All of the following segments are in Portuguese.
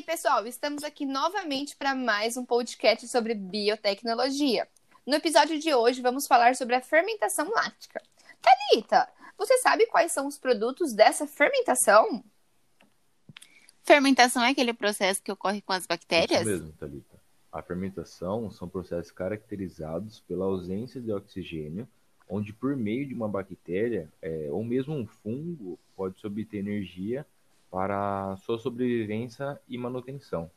aí, pessoal, estamos aqui novamente para mais um podcast sobre biotecnologia. No episódio de hoje, vamos falar sobre a fermentação láctica. Thalita, você sabe quais são os produtos dessa fermentação? Fermentação é aquele processo que ocorre com as bactérias? Isso mesmo, Thalita. A fermentação são processos caracterizados pela ausência de oxigênio, onde por meio de uma bactéria é, ou mesmo um fungo pode-se obter energia para sua sobrevivência e manutenção.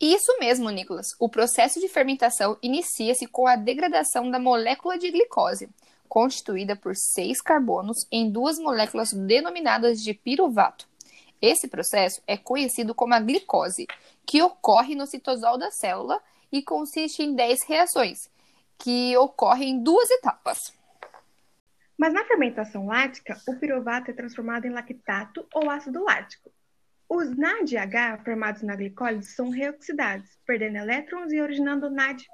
Isso mesmo, Nicolas. O processo de fermentação inicia-se com a degradação da molécula de glicose, constituída por seis carbonos em duas moléculas denominadas de piruvato. Esse processo é conhecido como a glicose, que ocorre no citosol da célula e consiste em 10 reações, que ocorrem em duas etapas. Mas na fermentação lática, o piruvato é transformado em lactato ou ácido lático. Os NADH formados na glicólise são reoxidados, perdendo elétrons e originando NAD+.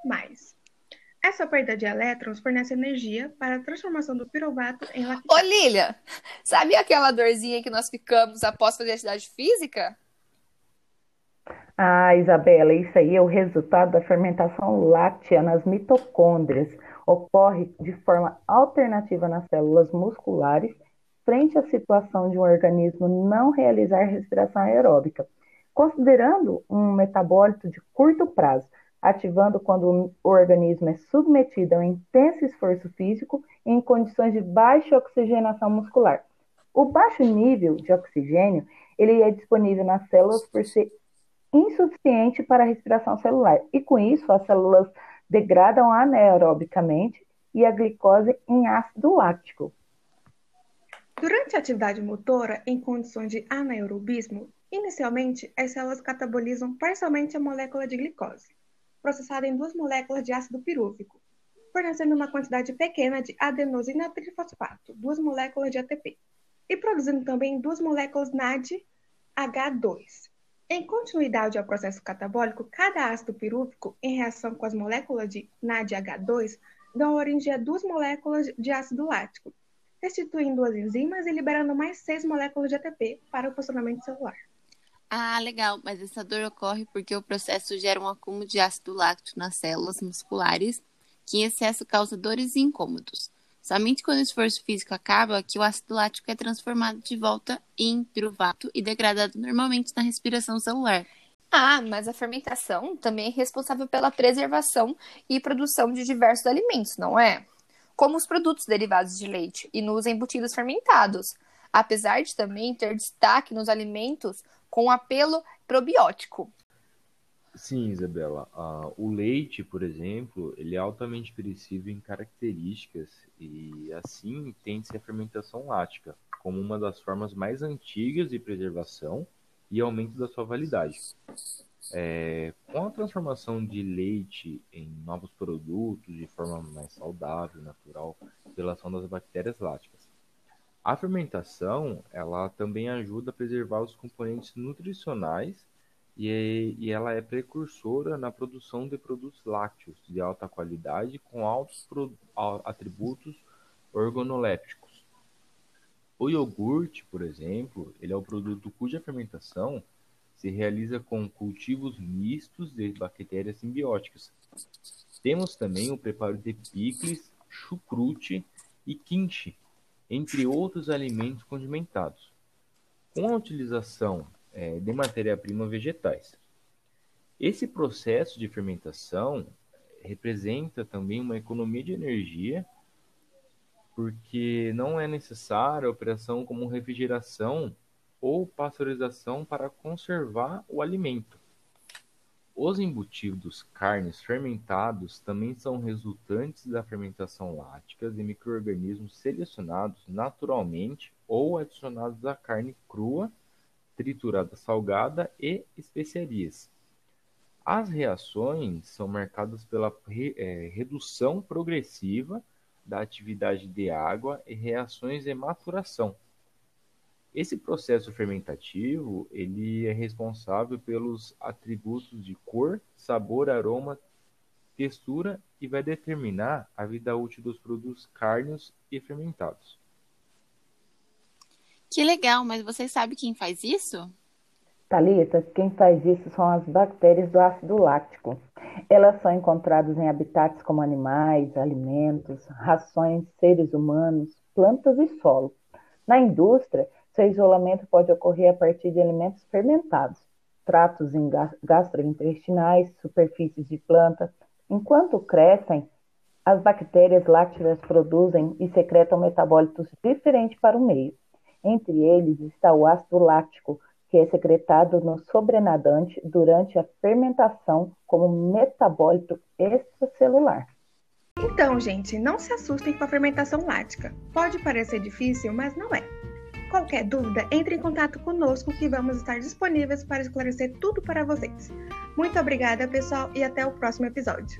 Essa perda de elétrons fornece energia para a transformação do piruvato em lactato. Ô, Lilia, sabe aquela dorzinha que nós ficamos após fazer atividade física? Ah, Isabela, isso aí é o resultado da fermentação láctea nas mitocôndrias ocorre de forma alternativa nas células musculares frente à situação de um organismo não realizar respiração aeróbica, considerando um metabólito de curto prazo, ativando quando o organismo é submetido a um intenso esforço físico em condições de baixa oxigenação muscular. O baixo nível de oxigênio ele é disponível nas células por ser insuficiente para a respiração celular, e com isso as células degradam anaerobicamente e a glicose em ácido láctico. Durante a atividade motora, em condições de anaerobismo, inicialmente as células catabolizam parcialmente a molécula de glicose, processada em duas moléculas de ácido pirúvico, fornecendo uma quantidade pequena de adenosina trifosfato, duas moléculas de ATP, e produzindo também duas moléculas NAD-H2, em continuidade ao processo catabólico, cada ácido pirúvico, em reação com as moléculas de NADH2, dão origem a duas moléculas de ácido lático, restituindo as enzimas e liberando mais seis moléculas de ATP para o funcionamento celular. Ah, legal, mas essa dor ocorre porque o processo gera um acúmulo de ácido láctico nas células musculares, que em excesso causa dores e incômodos. Somente quando o esforço físico acaba que o ácido lático é transformado de volta em piruvato e degradado normalmente na respiração celular. Ah, mas a fermentação também é responsável pela preservação e produção de diversos alimentos, não é? Como os produtos derivados de leite e nos embutidos fermentados, apesar de também ter destaque nos alimentos com apelo probiótico. Sim, Isabela. Uh, o leite, por exemplo, ele é altamente perecível em características e assim tem-se a fermentação lática como uma das formas mais antigas de preservação e aumento da sua validade. É, com a transformação de leite em novos produtos de forma mais saudável, natural, pela ação das bactérias láticas. A fermentação, ela também ajuda a preservar os componentes nutricionais e, e ela é precursora na produção de produtos lácteos de alta qualidade com altos pro, atributos organolépticos. O iogurte, por exemplo, ele é o produto cuja fermentação se realiza com cultivos mistos de bactérias simbióticas. Temos também o preparo de picles, chucrute e kimchi, entre outros alimentos condimentados. Com a utilização é, de matéria-prima vegetais. Esse processo de fermentação representa também uma economia de energia, porque não é necessária a operação como refrigeração ou pasteurização para conservar o alimento. Os embutidos carnes fermentados também são resultantes da fermentação lática de microrganismos selecionados naturalmente ou adicionados à carne crua triturada salgada e especiarias. As reações são marcadas pela re, é, redução progressiva da atividade de água e reações de maturação. Esse processo fermentativo ele é responsável pelos atributos de cor, sabor, aroma, textura e vai determinar a vida útil dos produtos carnes e fermentados. Que legal, mas você sabe quem faz isso? Thalita, quem faz isso são as bactérias do ácido láctico. Elas são encontradas em habitats como animais, alimentos, rações, seres humanos, plantas e solo. Na indústria, seu isolamento pode ocorrer a partir de alimentos fermentados, tratos gastrointestinais, superfícies de planta. Enquanto crescem, as bactérias lácteas produzem e secretam metabólitos diferentes para o meio. Entre eles está o ácido láctico, que é secretado no sobrenadante durante a fermentação como metabólito extracelular. Então, gente, não se assustem com a fermentação lática. Pode parecer difícil, mas não é. Qualquer dúvida, entre em contato conosco que vamos estar disponíveis para esclarecer tudo para vocês. Muito obrigada, pessoal, e até o próximo episódio.